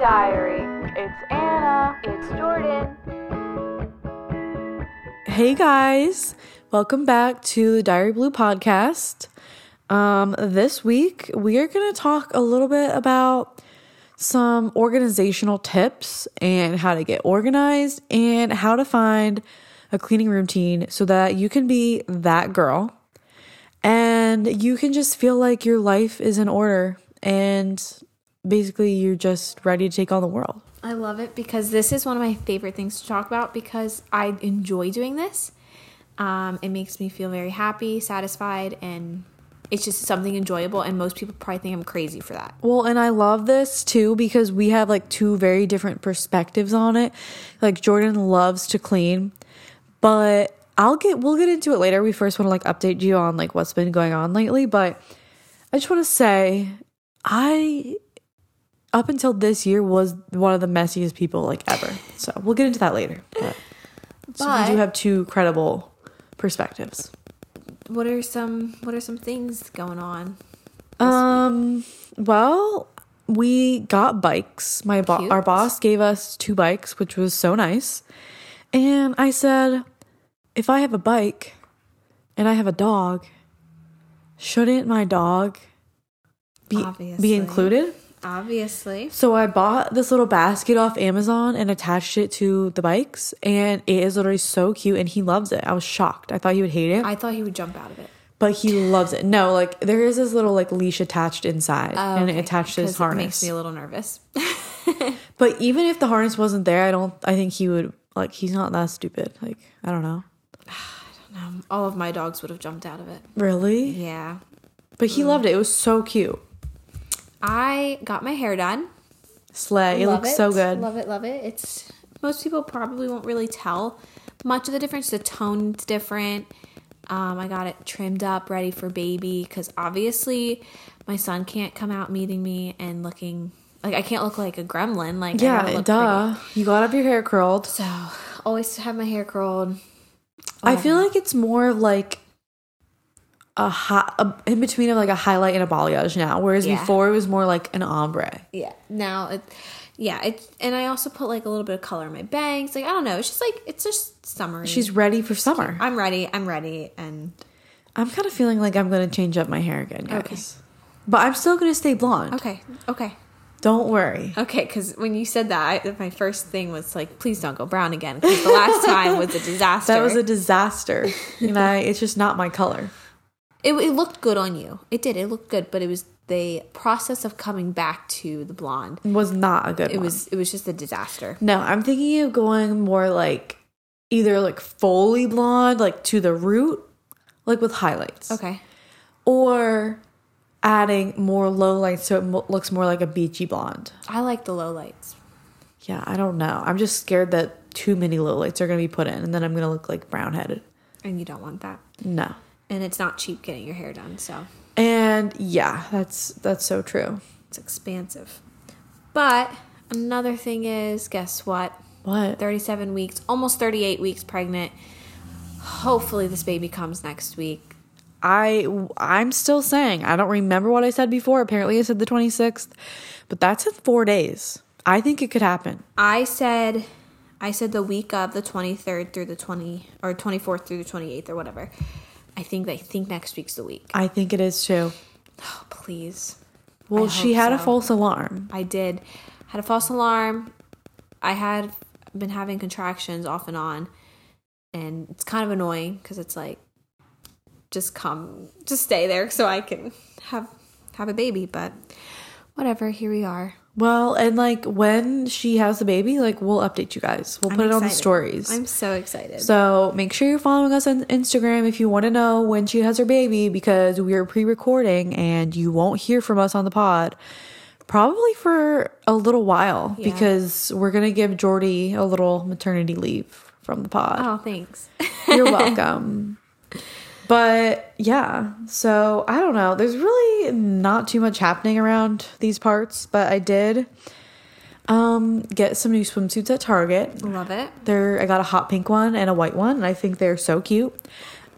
Diary. It's Anna. It's Jordan. Hey guys, welcome back to the Diary Blue podcast. Um, this week we are going to talk a little bit about some organizational tips and how to get organized and how to find a cleaning routine so that you can be that girl and you can just feel like your life is in order and basically you're just ready to take on the world. I love it because this is one of my favorite things to talk about because I enjoy doing this. Um, it makes me feel very happy, satisfied, and it's just something enjoyable. And most people probably think I'm crazy for that. Well, and I love this too because we have like two very different perspectives on it. Like Jordan loves to clean, but I'll get we'll get into it later. We first want to like update you on like what's been going on lately, but I just want to say I up until this year was one of the messiest people like ever. So we'll get into that later. But, so we do have two credible perspectives. What are some What are some things going on? Um. Well, we got bikes. My bo- our boss gave us two bikes, which was so nice. And I said, if I have a bike and I have a dog, shouldn't my dog be Obviously. be included? Obviously, So I bought this little basket off Amazon and attached it to the bikes, and it is literally so cute. And he loves it. I was shocked. I thought he would hate it, I thought he would jump out of it. but he loves it. No, like there is this little like leash attached inside, and it attached to his harness. It makes me a little nervous. But even if the harness wasn't there, I don't. I think he would like. He's not that stupid. Like I don't know. Um, all of my dogs would have jumped out of it. Really? Yeah. But he loved it. It was so cute. I got my hair done. Slay. It Love looks so good. Love it, love it. It's most people probably won't really tell much of the difference. The tone's different. Um, I got it trimmed up, ready for baby, because obviously my son can't come out meeting me and looking like I can't look like a gremlin. Like yeah. Duh. You got have your hair curled. So always have my hair curled. I feel like it's more of like a, a in between of like a highlight and a balayage now, whereas Yeah. before it was more like an ombre. Yeah. Now it, yeah. It and I also put like a little bit of color in my bangs. Like I don't know. It's just like it's just summery. She's ready for summer. I'm ready. I'm ready. And I'm kind of feeling like I'm gonna change up my hair again, guys. But I'm still gonna stay blonde. okay. Okay. Don't worry. Okay, because when you said that, I, my first thing was like, please don't go brown again. Because the last time was a disaster. That was a disaster. and I it's just not my color. It, it looked good on you. It did. It looked good, but it was the process of coming back to the blonde. It was not a good It one. was. It was just a disaster. No, I'm thinking of going more like either like fully blonde, like to the root, like with highlights. Okay. Or adding more low lights so it mo- looks more like a beachy blonde. I like the low lights. Yeah, I don't know. I'm just scared that too many low lights are going to be put in and then I'm going to look like brown headed. And you don't want that. No. And it's not cheap getting your hair done, so And yeah, that's that's so true. it's expansive. But another thing is, guess what? What? 37 weeks, almost 38 weeks pregnant. Hopefully, this baby comes next week. I I'm still saying I don't remember what I said before. Apparently I said the 26th, but that's in 4 days. I think it could happen. I said I said the week of the 23rd through the 20 or 24th through the 28th or whatever. I think I think next week's the week. I think it is too. Oh, please. Well, I she had a false alarm. I did. Had a false alarm. I had been having contractions off and on. And it's kind of annoying because it's like just come just stay there so I can have have a baby, but whatever, here we are. Well, and like when she has the baby, like we'll update you guys. We'll I'm put it on the stories. I'm so excited. so make sure you're following us on Instagram if you want to know when she has her baby because we are pre-recording and you won't hear from us on the pod probably for a little while Yeah. because we're gonna give Jordy a little maternity leave from the pod. oh, thanks. You're welcome. But yeah, so I don't know. There's really not too much happening around these parts, but I did um get some new swimsuits at Target. Love it. They're I got a hot pink one and a white one, and I think they're so cute.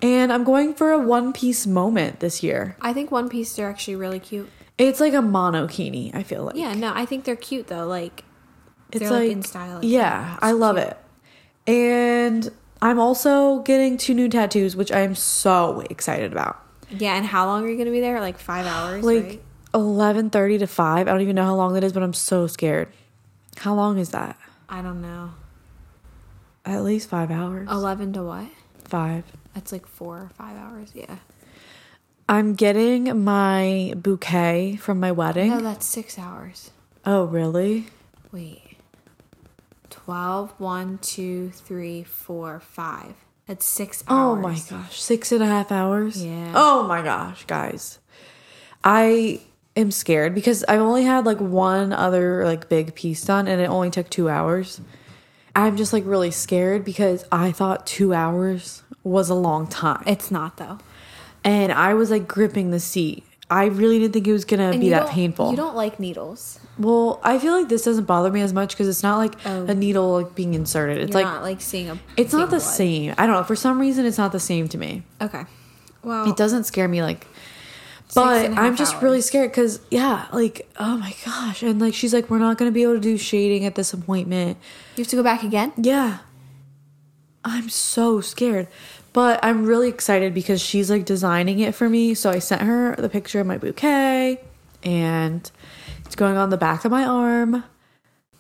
And I'm going for a one piece moment this year. I think one piece are actually really cute. It's like a monokini, I feel like. Yeah, no, I think they're cute though. Like It's They're, like, like, in style, like yeah, that. I love cute. it. And I'm also getting two new tattoos, which I am so excited about. Yeah, and how long are you gonna be there? Like five hours, Like right? eleven thirty to five. I don't even know how long that is, but I'm so scared. How long is that? I don't know. At least five hours. Eleven to what? Five. That's like four or five hours. Yeah. I'm getting my bouquet from my wedding. No, that's six hours. oh, really? Wait. 12, 1, 2, 3, 4, 5. That's six hours. Oh my gosh, six and a half hours. Yeah. Oh my gosh, guys, I am scared because I've only had like one other like big piece done, and it only took two hours. I'm just like really scared because I thought two hours was a long time, It's not though. and I was like gripping the seat. I really didn't think it was gonna And be that painful. You don't like needles. well, I feel like this doesn't bother me as much because it's not like Oh. a needle like being inserted. It's You're like not like seeing a. it's not the blood. same. I don't know. For some reason, it's not the same to me. Okay. Well, It doesn't scare me like but I'm just really scared because yeah, like oh my gosh, and like she's like, we're not gonna be able to do shading at this appointment. you have to go back again. Yeah, I'm so scared, but I'm really excited because she's like designing it for me. So I sent her the picture of my bouquet, and it's going on the back of my arm.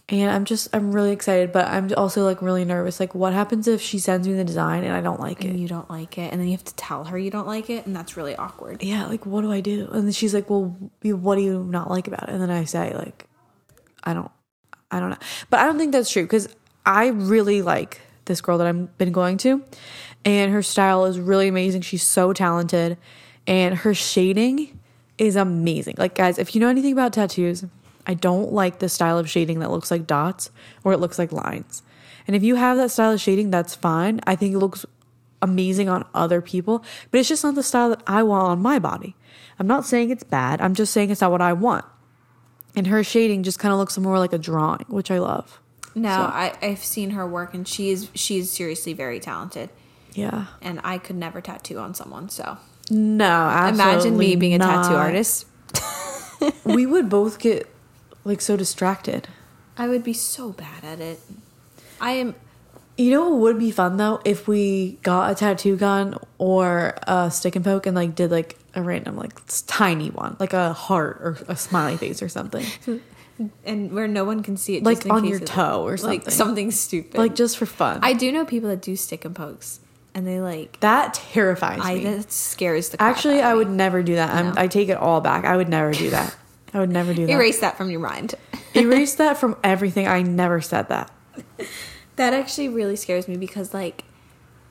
And I'm just I'm really excited, but I'm also like really nervous. Like, what happens if she sends me the design and I don't like it? And you don't like it, and then you have to tell her you don't like it, and that's really awkward. yeah, like what do I do? And then she's like, well, what do you not like about it? And then I say like, I don't, I don't know. But I don't think that's true because I really like this girl that I've been going to, and her style is really amazing. She's so talented, and her shading is amazing. Like guys, if you know anything about tattoos, I don't like the style of shading that looks like dots or it looks like lines. And if you have that style of shading, that's fine. I think it looks amazing on other people, but it's just not the style that I want on my body. I'm not saying it's bad. I'm just saying it's not what I want. And her shading just kind of looks more like a drawing, which I love. No, So- I, I've seen her work, and she is she seriously very talented. Yeah. And I could never tattoo on someone. So No, absolutely imagine me being a tattoo artist. we would both get like so distracted. I would be so bad at it. I am. You know what would be fun though if we got a tattoo gun or a stick and poke and like did like a random like tiny one, like a heart or a smiley face or something, and where no one can see it, like in on your toe or something, like something stupid. like just for fun. I do know people that do stick and pokes, and they like. that terrifies I me. that scares the. Actually, I me. would never do that. I'm, No. I take it all back. I would never do that. I would never do that. erase that from your mind. Erase that from everything. I never said that. That actually really scares me because like,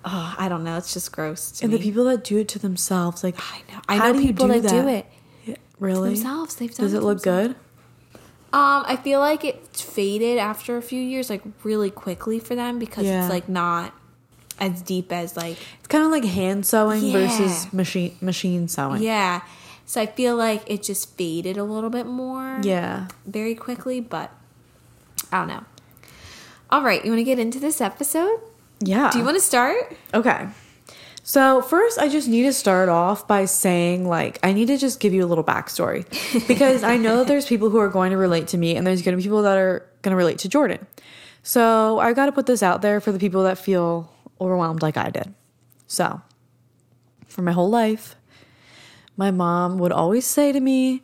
oh, I don't know. It's just gross to And me. the people that do it to themselves, like I know. I know do people that, do it Yeah, really themselves. They've done it. Does it it look good? Um, I feel like it faded after a few years, like really quickly for them because Yeah. it's like not as deep as like It's kind of like hand sewing Yeah. versus machine machine sewing. yeah. So I feel like it just faded a little bit more. Yeah. very quickly, but I don't know. All right, you want to get into this episode? Yeah. Do you want to start? Okay. So first, I just need to start off by saying, like, I need to just give you a little backstory because I know that there's people who are going to relate to me, and there's going to be people that are going to relate to Jordan. So I got to put this out there for the people that feel overwhelmed like I did. So, for my whole life, my mom would always say to me,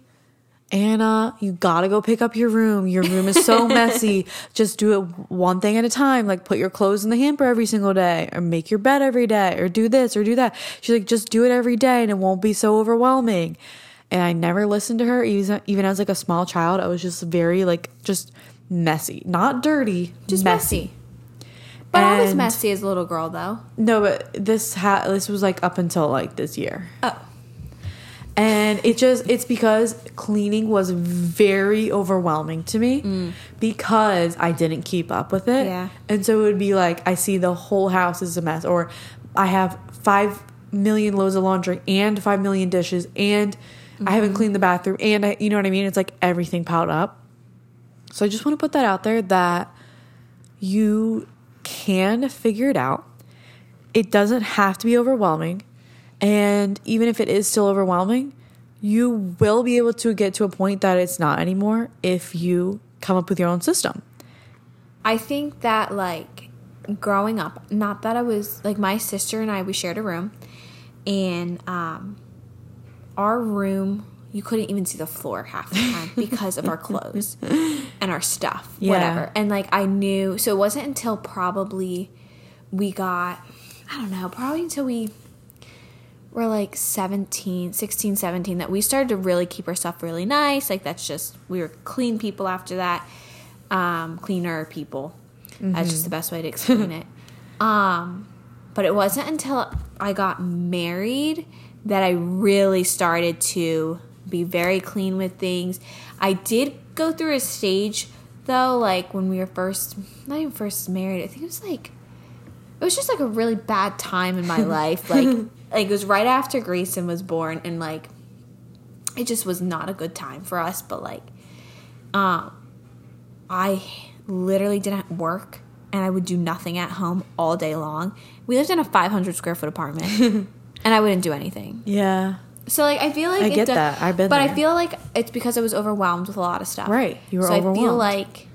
Anna, you gotta go pick up your room. Your room is so messy. Just do it one thing at a time. Like put your clothes in the hamper every single day, or make your bed every day, or do this or do that. She's like, just do it every day and it won't be so overwhelming. And I never listened to her, even, even as like a small child. I was just very like, just messy. Not dirty, Just messy. But I was messy as a little girl, though. No, but this ha- this was like up until like this year. Oh, And it just it's because cleaning was very overwhelming to me mm. because I didn't keep up with it. Yeah. And so it would be like I see the whole house is a mess or I have 5 million loads of laundry and 5 million dishes and I haven't mm-hmm. cleaned the bathroom and I, you know what I mean? It's like everything piled up. So I just want to put that out there that you can figure it out. It doesn't have to be overwhelming. And even if it is still overwhelming, you will be able to get to a point that it's not anymore if you come up with your own system. I think that like growing up, not that I was like my sister and I we shared a room and um our room you couldn't even see the floor half the time because of our clothes and our stuff, Yeah. whatever. And like I knew so it wasn't until probably we got I don't know, probably until we were like 17, 16, 17 that we started to really keep our stuff really nice. Like that's just we were clean people after that. Um, cleaner people. That's just the best way to explain it. Um, but it wasn't until I got married that I really started to be very clean with things. I did go through a stage though, like when we were first not even first married, I think it was like it was just like a really bad time in my life. Like like it was right after Grayson was born and like it just was not a good time for us, but like um I literally didn't work and I would do nothing at home all day long. We lived in a 500 square foot apartment and I wouldn't do anything. Yeah. So like I feel like I it get does- that. I've been But I feel like it's because I was overwhelmed with a lot of stuff. Right. You were so I feel like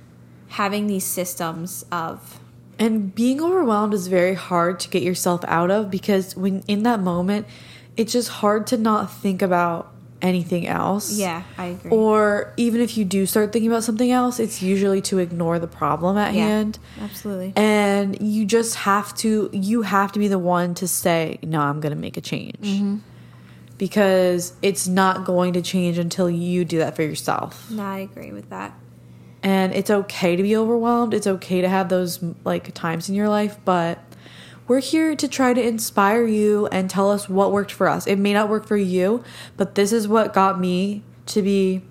having these systems of And being overwhelmed is very hard to get yourself out of because when in that moment, it's just hard to not think about anything else. yeah, I agree. Or even if you do start thinking about something else, it's usually to ignore the problem at Yeah. hand. Absolutely. And you just have to you have to be the one to say, "No, I'm going to make a change." Mm-hmm. Because it's not going to change until you do that for yourself. no, I agree with that. and it's okay to be overwhelmed it's okay to have those like times in your life but we're here to try to inspire you and tell us what worked for us it may not work for you but this is what got me to be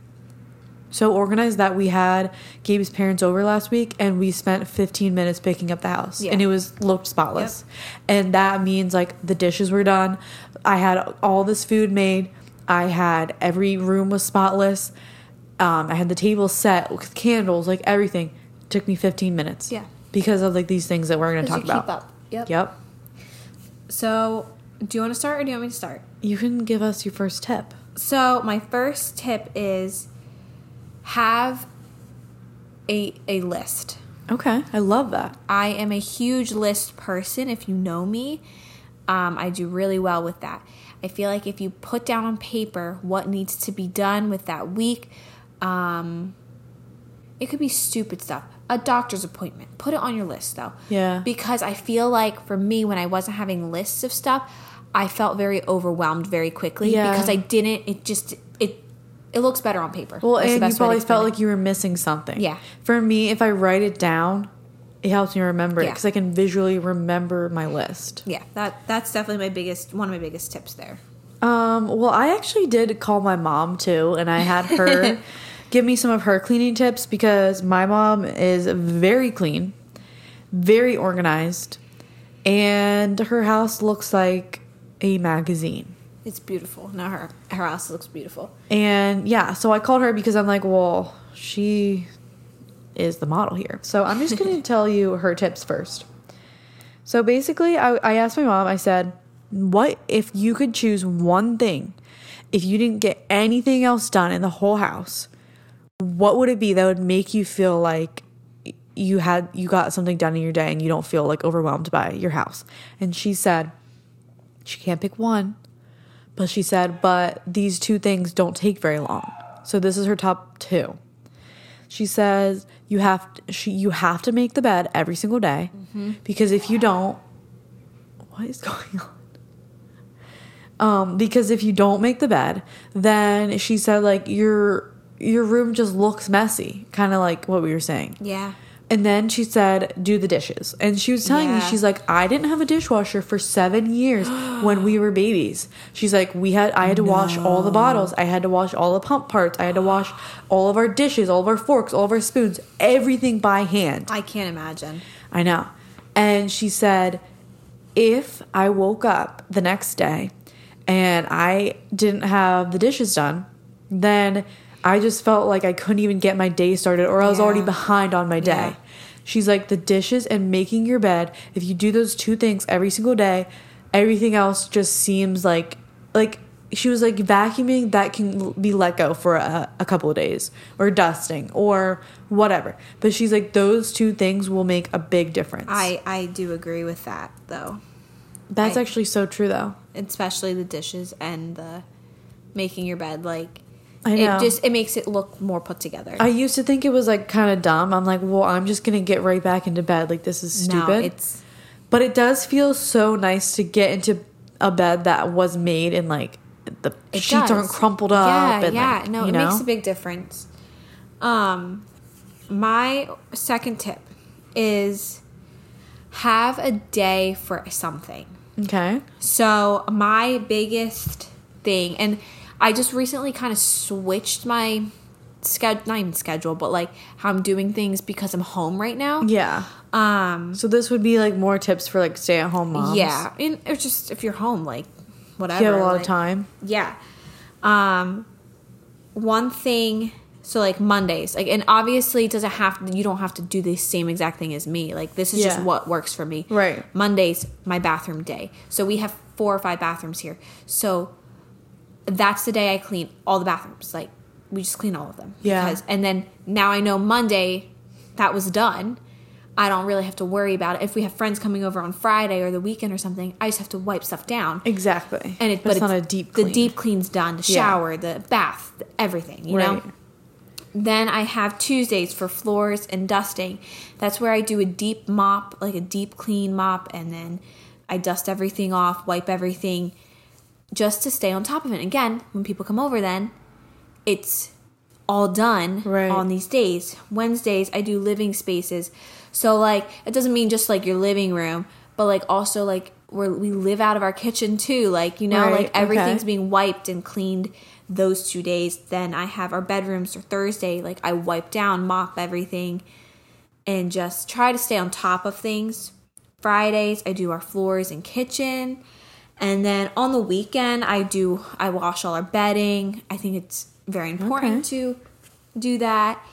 so organized that we had Gabe's parents over last week and we spent 15 minutes picking up the house Yeah. and it was looked spotless and that means like the dishes were done i had all this food made i had every room was spotless um, i had the table set with candles like everything took me 15 minutes Yeah. because of like these things that we're going to talk you about keep up. Yep. yep So, do you want to start or do you want me to start? you can give us your first tip So, my first tip is have a a list. okay i love that I am a huge list person. If you know me, um, I do really well with that. I feel like if you put down on paper what needs to be done with that week, um, it could be stupid stuff. A doctor's appointment. Put it on your list though. Yeah. Because I feel like for me, when I wasn't having lists of stuff, I felt very overwhelmed very quickly Yeah. because I didn't. It just it it looks better on paper. Well, That's and you best way to probably felt it. like you were missing something. Yeah. For me, if I write it down, it helps me remember it Yeah. because I can visually remember my list. yeah, that that's definitely my biggest one of my biggest tips there. Um, well, I actually did call my mom too, and I had her give me some of her cleaning tips because my mom is very clean, very organized, and her house looks like a magazine. It's beautiful. Now her her house looks beautiful. And yeah, so I called her because I'm like, well, she is the model here. So I'm just going to tell you her tips first. So basically, I, I asked my mom, I said, what if you could choose one thing, if you didn't get anything else done in the whole house, what would it be that would make you feel like you had you got something done in your day and you don't feel like overwhelmed by your house? And she said, she can't pick one, but she said, but these two things don't take very long. So this is her top two. She says you have she you have to make the bed every single day because if you don't, what is going on? Um, because if you don't make the bed, then she said like your your room just looks messy, kind of like what we were saying. Yeah. And then she said, do the dishes. And she was telling me, she's like, I didn't have a dishwasher for seven years when we were babies. She's like, we had, I had to wash all the bottles. I had to wash all the pump parts. I had to wash all of our dishes, all of our forks, all of our spoons, everything by hand. I can't imagine. I know. And she said, if I woke up the next day and I didn't have the dishes done, then I just felt like I couldn't even get my day started or I was already behind on my day. Yeah. She's like, the dishes and making your bed, if you do those two things every single day, everything else just seems like, like, she was like vacuuming that can be let go for a, a couple of days or dusting or whatever but she's like those two things will make a big difference I I do agree with that though, that's I- actually so true though especially the dishes and the making your bed. Like I know. it just it makes it look more put together. I used to think it was like kind of dumb. I'm like, well, I'm just gonna get right back into bed. Like this is stupid. No, it's but it does feel so nice to get into a bed that was made and like the it sheets does. aren't crumpled up. Yeah, and, yeah. like, no, it know? makes a big difference. Um, my second tip is have a day for something. Okay. So my biggest thing, and I just recently kind of switched my schedule, not even schedule, but like how I'm doing things because I'm home right now. Yeah. Um, So this would be like more tips for like stay at home moms. yeah, and it's just if you're home, like whatever. If you have a lot like- of time. Yeah. Um one thing so like Mondays, like and obviously it doesn't have you don't have to do the same exact thing as me. Like this is just what works for me. Right. Mondays, my bathroom day. So we have four or five bathrooms here. So that's the day I clean all the bathrooms. Like we just clean all of them. Yeah. Because, and then now I know Monday that was done. I don't really have to worry about it. If we have friends coming over on Friday or the weekend or something, I just have to wipe stuff down. Exactly. And it, but, it's not a deep The deep clean's done. The Yeah. shower, the bath, the- everything. You Right. know. Then I have Tuesdays for floors and dusting. That's where I do a deep mop, like a deep clean mop, and then I dust everything off, wipe everything, just to stay on top of it. Again, when people come over, then it's all done Right. on these days. Wednesdays I do living spaces. So like it doesn't mean just like your living room, but like also like where we live out of our kitchen too. Like, you know, Right, like everything's okay. being wiped and cleaned those two days. Then I have our bedrooms for Thursday. Like I wipe down, mop everything and just try to stay on top of things. Fridays I do our floors and kitchen. And then on the weekend I do I wash all our bedding. I think it's very important to do that.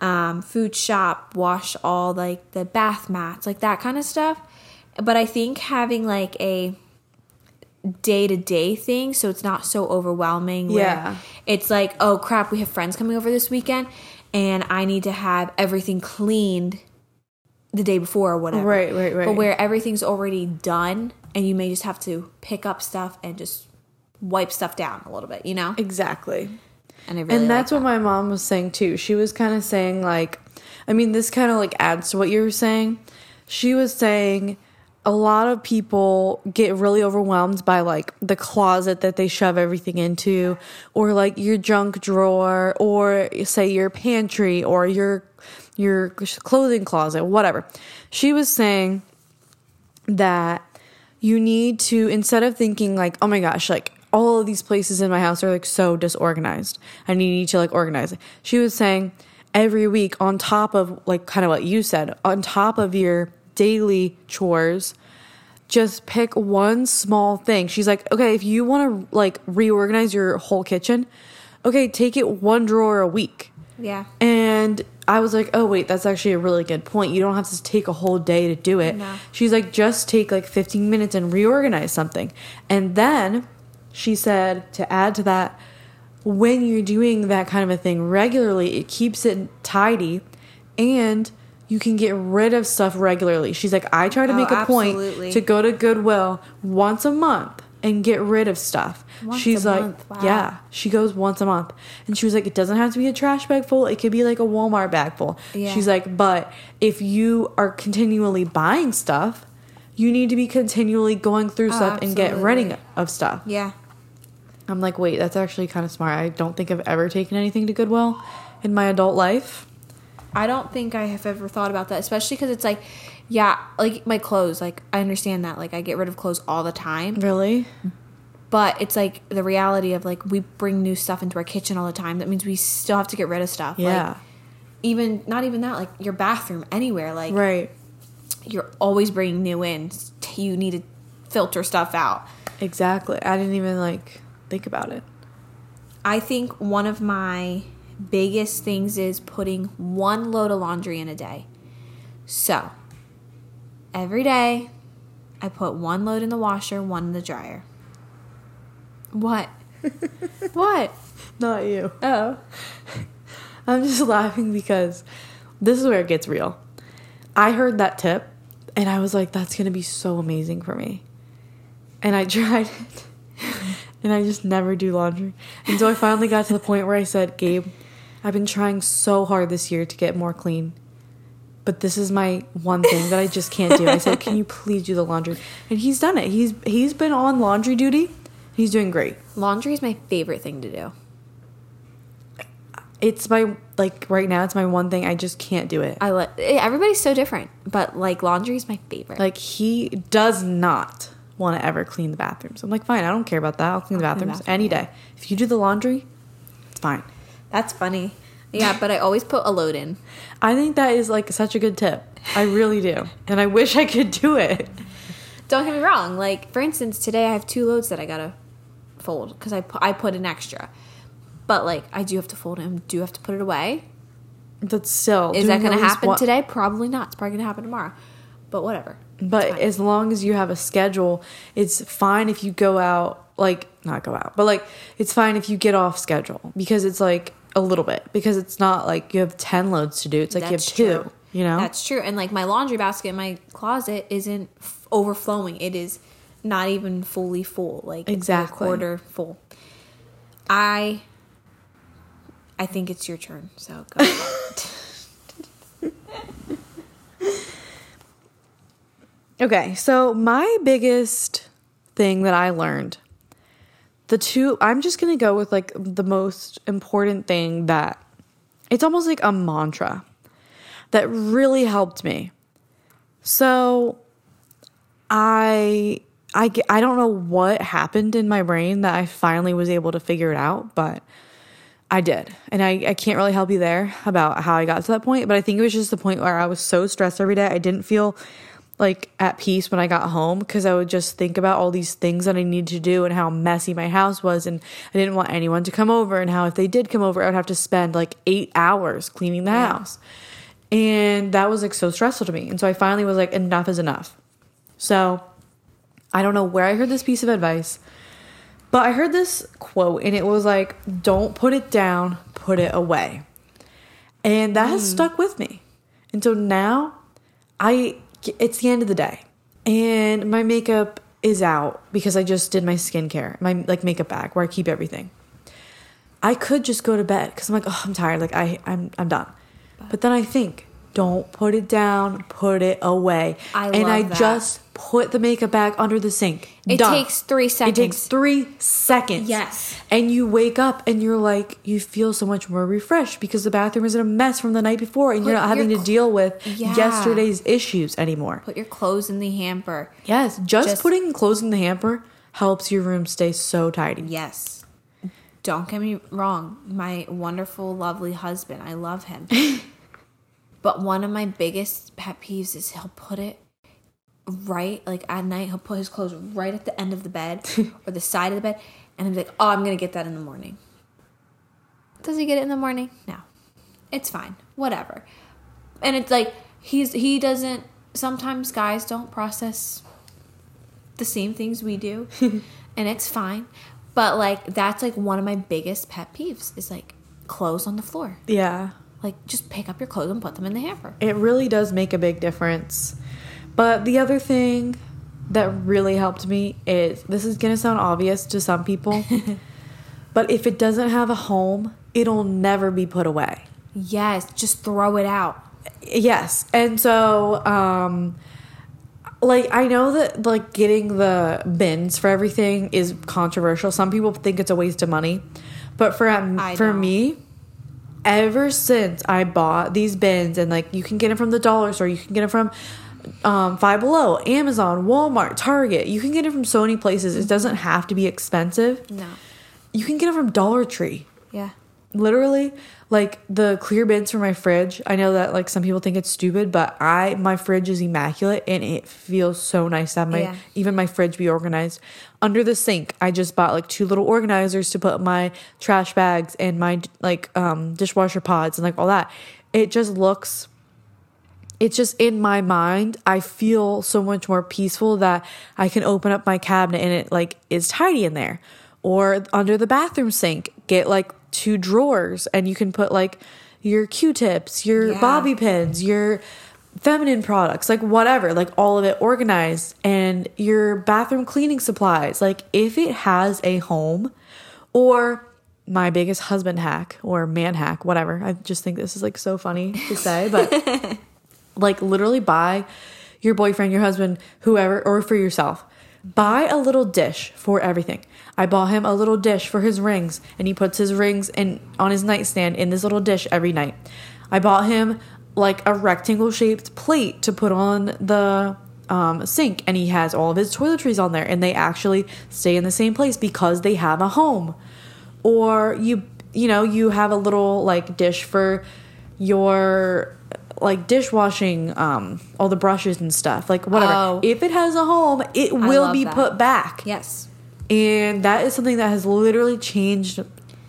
Um, food shop, wash all like the bath mats, like that kind of stuff. But I think having like a day to day thing, so it's not so overwhelming. Yeah. It's like, oh crap, we have friends coming over this weekend, and I need to have everything cleaned the day before or whatever. Right, right, right. But where everything's already done, and you may just have to pick up stuff and just wipe stuff down a little bit, you know? Exactly. And I really and that's like what my mom was saying too. She was kind of saying like, I mean, this kind of like adds to what you were saying. She was saying a lot of people get really overwhelmed by like the closet that they shove everything into, or like your junk drawer, or say your pantry, or your your clothing closet, whatever. She was saying that you need to instead of thinking like oh my gosh like all of these places in my house are like so disorganized. I need to like organize it. She was saying every week on top of like kind of what you said on top of your daily chores just pick one small thing. She's like okay if you want to like reorganize your whole kitchen okay take it one drawer a week Yeah. and I was like, oh, wait, that's actually a really good point. You don't have to take a whole day to do it. No. She's like, just take like 15 minutes and reorganize something. And then she said to add to that, when you're doing that kind of a thing regularly, it keeps it tidy and you can get rid of stuff regularly. She's like, I try to Oh, make a absolutely. point to go to Goodwill once a month and get rid of stuff. Once She's a like, month, wow. yeah, she goes once a month. And she was like, it doesn't have to be a trash bag full. It could be like a Walmart bag full. Yeah. She's like, but if you are continually buying stuff, you need to be continually going through oh, stuff and get rid Oh, of stuff. Yeah. I'm like, wait, that's actually kind of smart. I don't think I've ever taken anything to Goodwill in my adult life. I don't think I have ever thought about that, especially because it's like, yeah, like my clothes. Like I understand that. Like I get rid of clothes all the time, Really? but it's like the reality of like we bring new stuff into our kitchen all the time. That means we still have to get rid of stuff. Yeah. Like, even not even that. Like your bathroom, anywhere. Like right. you're always bringing new in. You need to filter stuff out. Exactly. I didn't even like think about it. I think one of my biggest things is putting one load of laundry in a day. So, every day I put one load in the washer, one in the dryer. What? What? Not you. Oh. I'm just laughing because this is where it gets real. I heard that tip and I was like, that's going to be so amazing for me. And I tried it and I just never do laundry. And so I finally got to the point where I said, Gabe, I've been trying so hard this year to get more clean. But this is my one thing that I just can't do. I said, "Can you please do the laundry?" And he's done it. He's he's been on laundry duty. He's doing great. Laundry is my favorite thing to do. It's my like right now. It's my one thing. I just can't do it. I let eh, everybody's so different, but like laundry is my favorite. Like he does not want to ever clean the bathrooms. I'm like, fine, I don't care about that. I'll clean the I'll clean the bathrooms bathroom, any yeah. day. If you do the laundry, it's fine. That's funny. Yeah, but I always put a load in. I think that is like such a good tip. I really do, and I wish I could do it. Don't get me wrong. Like for instance, today I have two loads that I gotta fold because I pu- I put an extra. But like I do have to fold them, do have to put it away. But still, Is that going to happen one- today? Probably not. It's probably going to happen tomorrow. But whatever. But as long as you have a schedule, it's fine if you go out, like, not go out, but like, it's fine if you get off schedule because it's like a little bit, because it's not like you have 10 loads to do. It's like That's you have two, true. you know? That's true. And like my laundry basket in my closet isn't f- overflowing. It is not even fully full. Like it's a Exactly. quarter full. I I think it's your turn. So go. Okay, so my biggest thing that I learned, the two, I'm just gonna go with like the most important thing that it's almost like a mantra that really helped me. So I I I don't know what happened in my brain that I finally was able to figure it out, but I did. And I, I can't really help you there about how I got to that point, but I think it was just the point where I was so stressed every day. I didn't feel like at peace when I got home because I would just think about all these things that I needed to do and how messy my house was. And I didn't want anyone to come over. And how if they did come over, I would have to spend like eight hours cleaning the house. And that was like so stressful to me. And so I finally was like, enough is enough. So I don't know where I heard this piece of advice, but I heard this quote and it was like, don't put it down, put it away. And that has mm. stuck with me. And so now I it's the end of the day and my makeup is out because I just did my skincare, my like makeup bag where I keep everything. I could just go to bed because I'm like, oh, I'm tired. Like I, I'm, I'm done. But then I think, don't put it down, put it away. I and I that. just put the makeup back under the sink. It Done. takes three seconds. It takes three seconds. Yes. And you wake up and you're like, you feel so much more refreshed because the bathroom isn't a mess from the night before and Put you're not having to your deal with Yeah. yesterday's issues anymore. Put your clothes in the hamper. Yes, just, Just- putting clothes in the hamper helps your room stay so tidy. Yes. Don't get me wrong. My wonderful, lovely husband, I love him. but one of my biggest pet peeves is he'll put it right, like at night, he'll put his clothes right at the end of the bed or the side of the bed. And be like, oh, I'm to get that in the morning. Does he get it in the morning? No. It's fine. Whatever. And it's like, he's, he doesn't, sometimes guys don't process the same things we do and it's fine but like that's like one of my biggest pet peeves is like clothes on the floor Yeah. like just pick up your clothes and put them in the hamper It really does make a big difference. But the other thing that really helped me is this is going to sound obvious to some people, but if it doesn't have a home, it'll never be put away. yes just throw it out Yes. And so um like I know that like getting the bins for everything is controversial. Some people think it's a waste of money. But for um, for don't. me, ever since I bought these bins and like you can get them from the dollar store, you can get them from um, Five Below, Amazon, Walmart, Target. You can get it from so many places. It doesn't have to be expensive. no You can get it from Dollar Tree yeah literally like the clear bins for my fridge i know that like some people think it's stupid but i my fridge is immaculate and it feels so nice to have my Yeah. even my fridge be organized under the sink i just bought like two little organizers to put my trash bags and my like um dishwasher pods and like all that it just looks it's just in my mind i feel so much more peaceful that i can open up my cabinet and it like is tidy in there Or under the bathroom sink, get like two drawers and you can put like your Q-tips, your Yeah. bobby pins, your feminine products, like whatever, like all of it organized and your bathroom cleaning supplies. Like if it has a home or my biggest husband hack or man hack, whatever. I just think this is like so funny to say, but like literally buy your boyfriend, your husband, whoever, or for yourself. Buy a little dish for everything. I bought him a little dish for his rings, and he puts his rings in on his nightstand in this little dish every night. I bought him like a rectangle shaped plate to put on the um, sink, and he has all of his toiletries on there, and they actually stay in the same place because they have a home or you you know you have a little like dish for your like dishwashing um all the brushes and stuff like whatever Oh. if it has a home it will be that. put back Yes. and that is something that has literally changed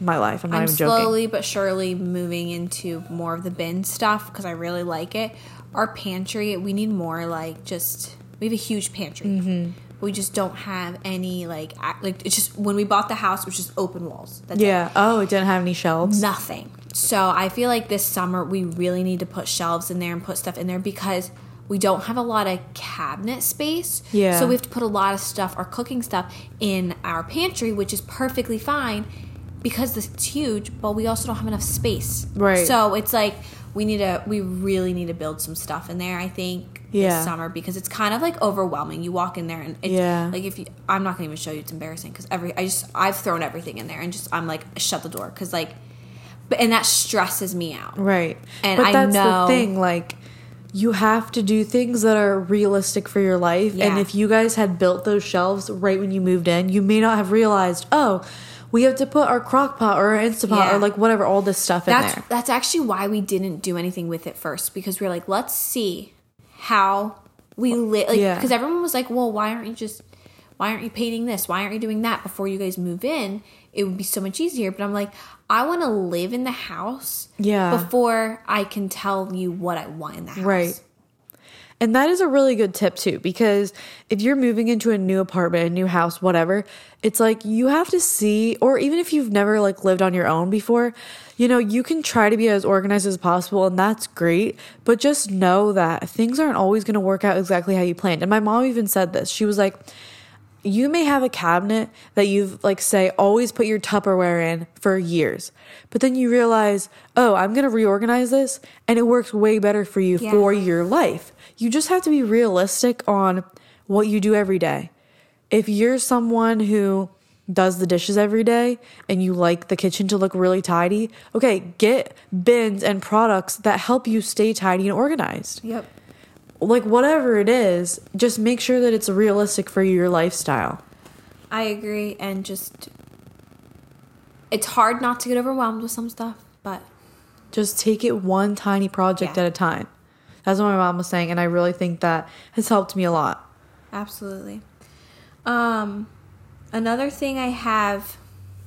my life i'm not I'm even joking slowly but surely moving into more of the bin stuff because I really like it. Our pantry, we need more like just we have a huge pantry. Mm-hmm. We just don't have any like like it's just when we bought the house, it was just open walls. That's it. yeah oh it didn't have any shelves nothing. So I feel like this summer we really need to put shelves in there and put stuff in there because we don't have a lot of cabinet space. Yeah. So we have to put a lot of stuff, our cooking stuff, in our pantry, which is perfectly fine because this it's huge, but we also don't have enough space. Right. So it's like we need to we really need to build some stuff in there, I think, Yeah. this summer because it's kind of like overwhelming. You walk in there and it's Yeah. like if you I'm not gonna even show you, it's embarrassing because every I just I've thrown everything in there and just I'm like shut the door because like but and that stresses me out. right And but I that's know- the thing like you have to do things that are realistic for your life and if you guys had built those shelves right when you moved in you may not have realized oh we have to put our crock pot or our instapot Yeah. or like whatever all this stuff in there that's actually why we didn't do anything with it first because we are like, let's see how we live. Like, Yeah. because everyone was like, well, why aren't you just, why aren't you painting this? Why aren't you doing that before you guys move in? It would be so much easier. But I'm like, I want to live in the house, Yeah. before I can tell you what I want in the house. Right. And that is a really good tip too, because if you're moving into a new apartment, a new house, whatever, it's like you have to see, or even if you've never like lived on your own before, you know, you can try to be as organized as possible, and that's great. But just know that things aren't always going to work out exactly how you planned. And my mom even said this. She was like, you may have a cabinet that you've like say always put your Tupperware in for years. But then you realize, "Oh, I'm going to reorganize this and it works way better for you Yeah. for your life." You just have to be realistic on what you do every day. If you're someone who does the dishes every day and you like the kitchen to look really tidy, okay, get bins and products that help you stay tidy and organized Yep. Like whatever it is, just make sure that it's realistic for your lifestyle. I agree. And just, it's hard not to get overwhelmed with some stuff, but Just take it one tiny project Yeah. at a time. That's what my mom was saying, and I really think that has helped me a lot. Absolutely. Um, another thing I have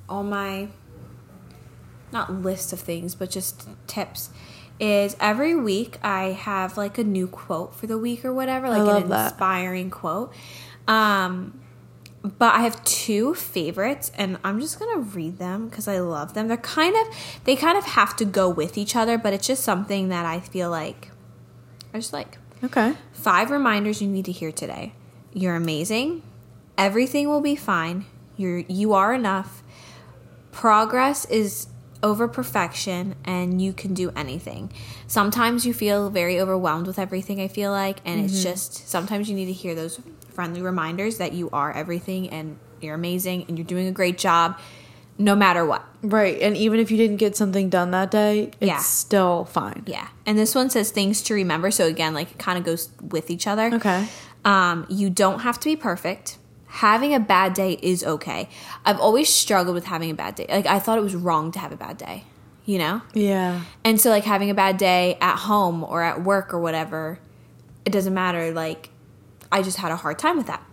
on my not list of things, but just tips is every week I have like a new quote for the week or whatever, like an that. inspiring quote. Um, but I have two favorites, and I'm just gonna read them because I love them. They're kind of they kind of have to go with each other, but it's just something that I feel like I just like. Okay. Five reminders you need to hear today. You're amazing. Everything will be fine. You're you are enough. Progress is over perfection and you can do anything. Sometimes you feel very overwhelmed with everything I feel like and it's just sometimes you need to hear those friendly reminders that you are everything and you're amazing and you're doing a great job no matter what. Right. And even if you didn't get something done that day, it's Yeah. still fine. Yeah. And this one says things to remember. So again, like it kind of goes with each other. Okay. Um, you don't have to be perfect. Having a bad day is okay. I've always struggled with having a bad day. Like I thought it was wrong to have a bad day, you know? Yeah. And so like having a bad day at home or at work or whatever, it doesn't matter. Like I just had a hard time with that.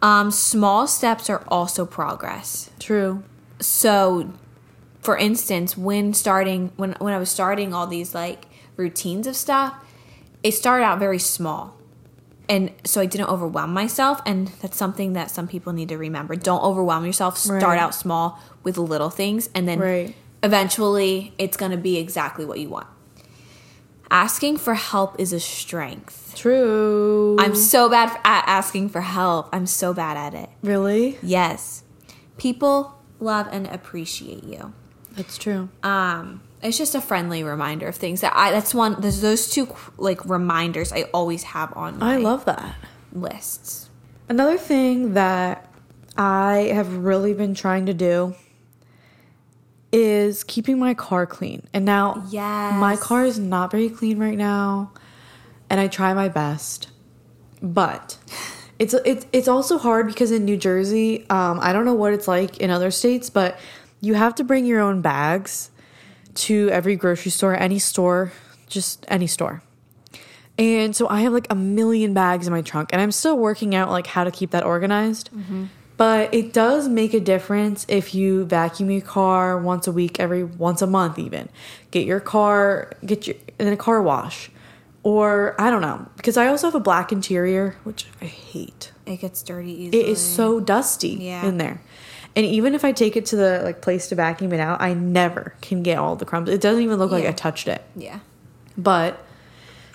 Um, small steps are also progress True. so for instance when starting when when i was starting all these like routines of stuff it started out very small and so I didn't overwhelm myself. And that's something that some people need to remember. Don't overwhelm yourself. Start Right. out small with little things, and then Right. eventually it's going to be exactly what you want. Asking for help is a strength. True. I'm so bad at asking for help. I'm so bad at it. really. Yes. People love and appreciate you. That's true. Um it's just a friendly reminder of things that I that's one there's those two like reminders I always have on my I love that. lists. Another thing that I have really been trying to do is keeping my car clean. And now Yes. my car is not very clean right now, and I try my best. But it's it's it's also hard because in New Jersey, um, I don't know what it's like in other states, but you have to bring your own bags to every grocery store, any store, just any store. And so I have like a million bags in my trunk, and I'm still working out like how to keep that organized. Mm-hmm. But it does make a difference if you vacuum your car once a week, every once a month, even. Get your car, get your in a car wash, or I don't know, because I also have a black interior, which I hate. It gets dirty easily. It is so dusty Yeah. in there. And even if I take it to the like place to vacuum it out, I never can get all the crumbs. It doesn't even look like I touched it. Yeah. But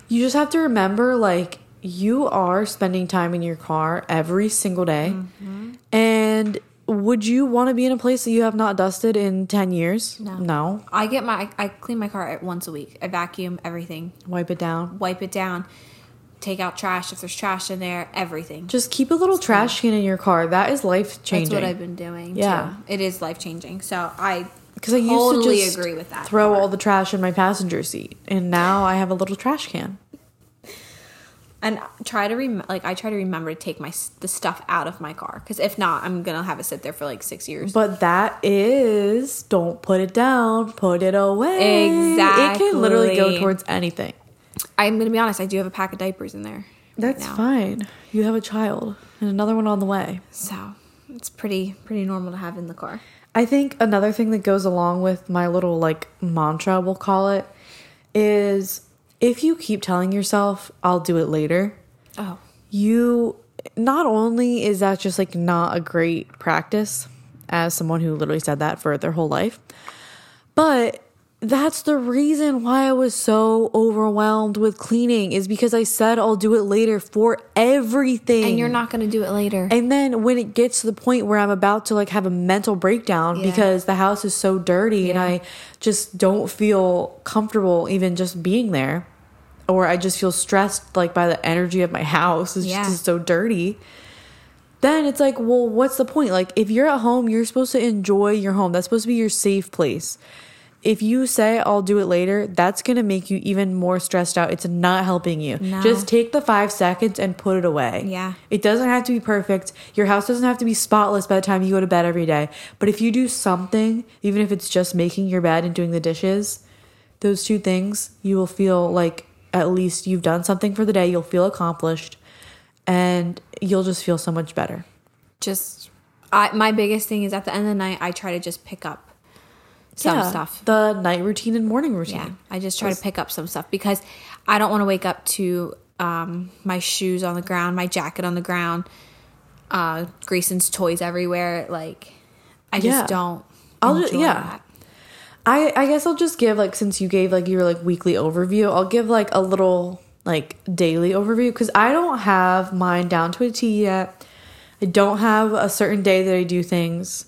you just have to remember like you are spending time in your car every single day. Mm-hmm. And would you want to be in a place that you have not dusted in 10 years? No. No. I get my I clean my car once a week. I vacuum everything, Wipe it down. wipe it down, take out trash if there's trash in there, everything. Just keep a little trash can in your car. That is life changing. That's what I've been doing. Yeah. too. it is life changing. So I Because I used totally to just agree with that. throw all the trash in my passenger seat, and now I have a little trash can. and try to rem- like I try to remember to take my the stuff out of my car because if not, I'm gonna have it sit there for like six years. But that is don't put it down, put it away. Exactly, it can literally go towards anything. I'm gonna be honest, I do have a pack of diapers in there. That's now. fine. You have a child and another one on the way. So it's pretty pretty normal to have in the car. I think another thing that goes along with my little like mantra, we'll call it, is if you keep telling yourself, I'll do it later, Oh, you not only is that just like not a great practice as someone who literally said that for their whole life, but that's the reason why I was so overwhelmed with cleaning is because I said I'll do it later for everything. and you're not gonna do it later. And then when it gets to the point where I'm about to like have a mental breakdown Yeah. because the house is so dirty and I just don't feel comfortable even just being there or I just feel stressed like by the energy of my house. It's Yeah. just so dirty. Then it's like, well, what's the point? Like if you're at home, you're supposed to enjoy your home. That's supposed to be your safe place. If you say I'll do it later, that's going to make you even more stressed out. It's not helping you. No. Just take the 5 seconds and put it away. Yeah. It doesn't have to be perfect. Your house doesn't have to be spotless by the time you go to bed every day. But if you do something, even if it's just making your bed and doing the dishes, those two things, you will feel like at least you've done something for the day. You'll feel accomplished and you'll just feel so much better. just I my biggest thing is at the end of the night I try to just pick up some Yeah, stuff. The night routine and morning routine. Yeah, I just try to pick up some stuff because I don't want to wake up to um, my shoes on the ground, my jacket on the ground, uh, Grayson's toys everywhere. Like, I just Yeah. don't. I'll ju- enjoy yeah. that. I, I guess I'll just give like since you gave like your like weekly overview, I'll give like a little like daily overview because I don't have mine down to a T yet. I don't have a certain day that I do things,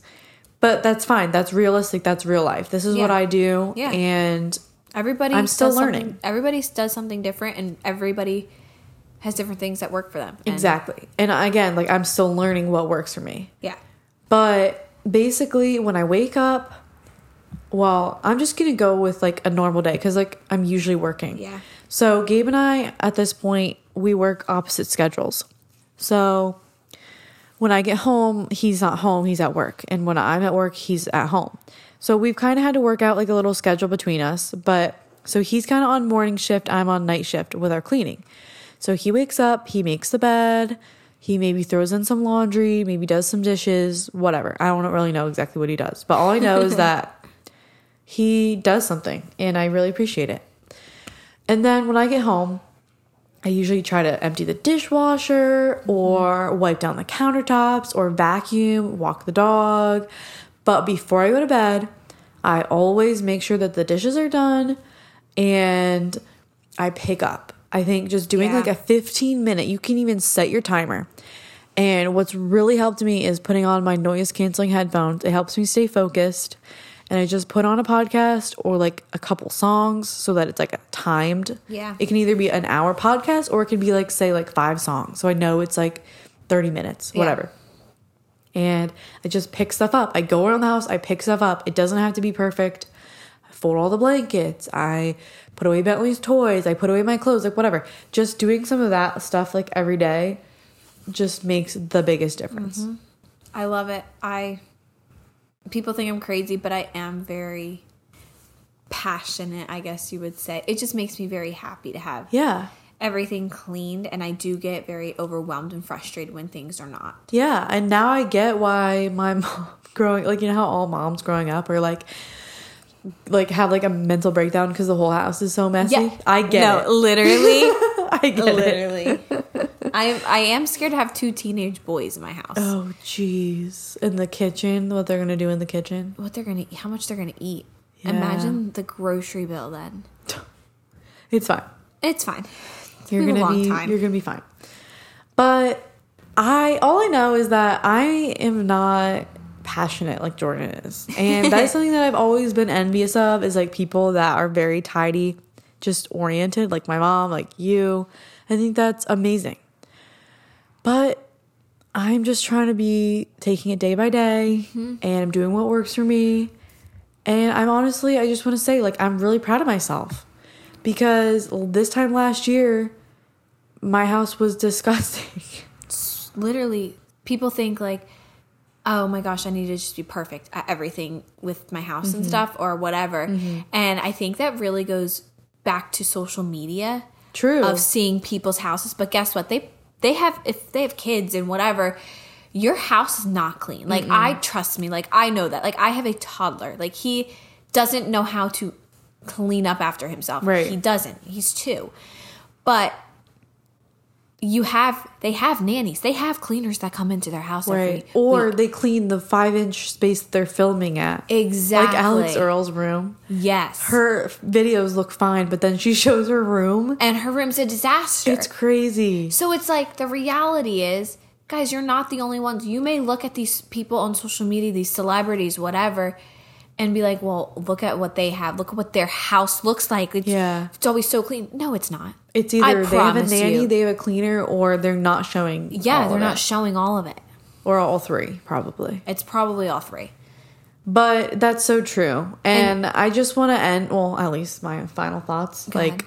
but that's fine. That's realistic. That's real life. This is what I do, Yeah. and Everybody, I'm still learning. Everybody does something different, and everybody has different things that work for them. And- exactly. And again, like I'm still learning what works for me. Yeah. But basically, when I wake up, well, I'm just gonna go with like a normal day because like I'm usually working. Yeah. So Gabe and I, at this point, we work opposite schedules. So when I get home, he's not home, he's at work. And when I'm at work, he's at home. So we've kind of had to work out like a little schedule between us. But so he's kind of on morning shift, I'm on night shift with our cleaning. So he wakes up, he makes the bed, he maybe throws in some laundry, maybe does some dishes, whatever. I don't really know exactly what he does. But all I know is that he does something and I really appreciate it. And then when I get home, I usually try to empty the dishwasher or wipe down the countertops or vacuum, walk the dog. But before I go to bed, I always make sure that the dishes are done and I pick up. I think just doing Yeah. like a 15 minute, you can even set your timer. And what's really helped me is putting on my noise canceling headphones. It helps me stay focused. And I just put on a podcast or like a couple songs so that it's like a timed. Yeah. It can either be an hour podcast or it can be like, say, like five songs. So I know it's like 30 minutes, Yeah. whatever. And I just pick stuff up. I go around the house, I pick stuff up. It doesn't have to be perfect. I fold all the blankets. I put away Bentley's toys. I put away my clothes, like whatever. Just doing some of that stuff like every day just makes the biggest difference. Mm-hmm. I love it. I people think I'm crazy, but I am very passionate, I guess you would say. It just makes me very happy to have Yeah. everything cleaned and I do get very overwhelmed and frustrated when things are not. Yeah. And now I get why my mom growing like you know how all moms growing up are like like have like a mental breakdown because the whole house is so messy. Yeah. I get no, it. literally. I get it. I I am scared to have two teenage boys in my house. Oh jeez. In the kitchen, what they're gonna do in the kitchen. What they're gonna how much they're gonna eat. Yeah. Imagine the grocery bill then. It's fine. It's fine. You're gonna be time. you're gonna be fine. But I all I know is that I am not passionate like Jordan is. And that's something that I've always been envious of is like people that are very tidy, just oriented, like my mom, like you. I think that's amazing. But I'm just trying to be taking it day by day Mm-hmm. and I'm doing what works for me. And I'm honestly, I just want to say, like, I'm really proud of myself because this time last year, my house was disgusting. literally people think like oh my gosh i need to just be perfect at everything with my house Mm-hmm. and stuff or whatever and i think that really goes back to social media True. of seeing people's houses but guess what they they have if they have kids and whatever your house is not clean. Like i trust me like i know that. Like i have a toddler. Like he doesn't know how to clean up after himself. Right. he doesn't. He's two. But you have they have nannies they have cleaners that come into their house right. Or week. they clean the five inch space they're filming at. exactly Like Alix Earle's room. yes Her videos look fine, but then she shows her room. and her room's a disaster It's crazy. so it's like the reality is guys you're not the only ones you may look at these people on social media these celebrities whatever and be like well look at what they have look at what their house looks like it's, Yeah. it's always so clean no it's not It's I either they have a nanny, you. they have a cleaner, or they're not showing. yeah they're not it. showing all of it or all three, probably. it's probably all three But that's so true. And, I just want to end, well, at least my final thoughts. Like, ahead.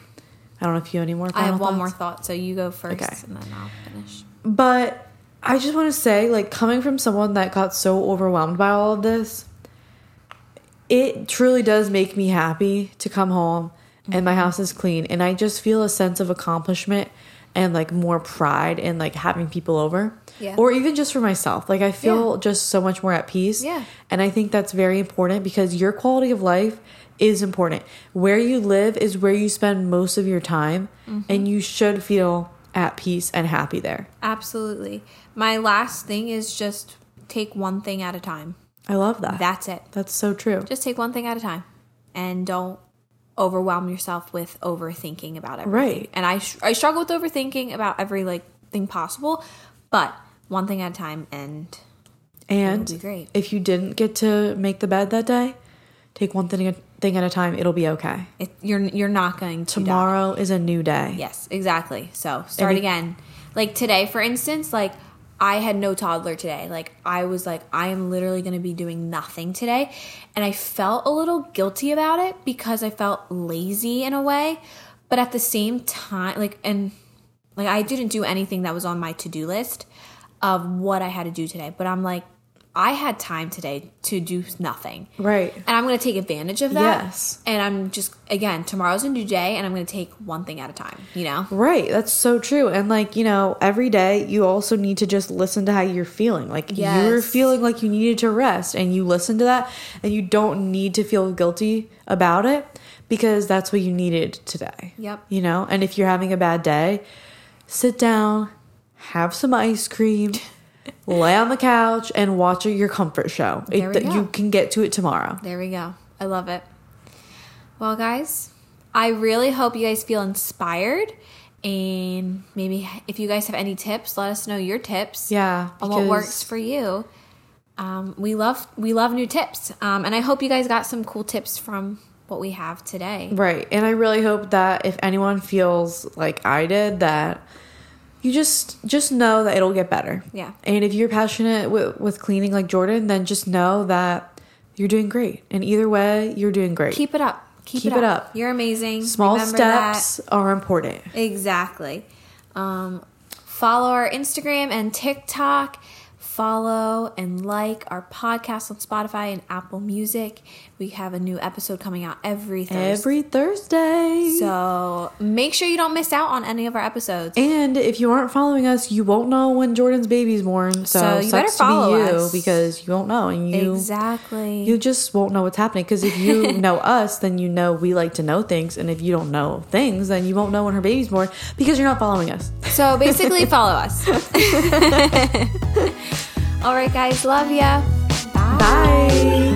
I don't know if you have any more thoughts. i have one thoughts. more thought so you go first Okay. and then i'll finish But I just want to say, like, coming from someone that got so overwhelmed by all of this, it truly does make me happy to come home and my house is clean. And I just feel a sense of accomplishment and, like, more pride in, like, having people over. Yeah. Or even just for myself. Like, I feel Yeah. just so much more at peace. Yeah. And I think that's very important because your quality of life is important. Where you live is where you spend most of your time, Mm-hmm. and you should feel at peace and happy there. Absolutely. My last thing is just take one thing at a time. I love that. That's it. That's so true. Just take one thing at a time and don't overwhelm yourself with overthinking about everything. Right. And I sh- I struggle with overthinking about every like thing possible, but one thing at a time and And be great. if you didn't get to make the bed that day, take one thing thing at a time. It'll be okay. it, you're you're not going to die. Tomorrow is a new day. Yes, exactly. So start it- again. Like today, for instance, like I had no toddler today. Like I was like, I am literally going to be doing nothing today. And I felt a little guilty about it because I felt lazy in a way. But at the same time, like, and like I didn't do anything that was on my to do list of what I had to do today. But I'm like, I had time today to do nothing. Right. And I'm going to take advantage of that. Yes. And I'm just, again, tomorrow's a new day and I'm going to take one thing at a time, you know? Right. That's so true. And like, you know, every day you also need to just listen to how you're feeling. Like you're feeling like you needed to rest and you listen to that and you don't need to feel guilty about it because that's what you needed today. Yep. You know, and if you're having a bad day, sit down, have some ice cream, lay on the couch and watch your comfort show. There we go. You can get to it tomorrow. There we go. I love it. Well, guys, I really hope you guys feel inspired. And maybe if you guys have any tips, let us know your tips. Yeah, On what works for you. Um, we love we love new tips. Um, and I hope you guys got some cool tips from what we have today. Right. And I really hope that if anyone feels like I did that you just just know that it'll get better. Yeah. And if you're passionate with, with cleaning like Jordan, then just know that you're doing great. And either way, you're doing great. Keep it up. Keep, Keep it, up. up. You're amazing. Small Remember that. steps are important. Exactly. Um, follow our Instagram and TikTok. Follow and like our podcast on Spotify and Apple Music. We have a new episode coming out every Thursday. Every Thursday. so make sure you don't miss out on any of our episodes. and if you aren't following us, you won't know when Jordan's baby's born. So, So you better to be follow you us. because you won't know and you exactly. you just won't know what's happening because if you know us then you know we like to know things and if you don't know things then you won't know when her baby's born because you're not following us so basically, follow us. All right, guys. Love ya. Bye. Bye.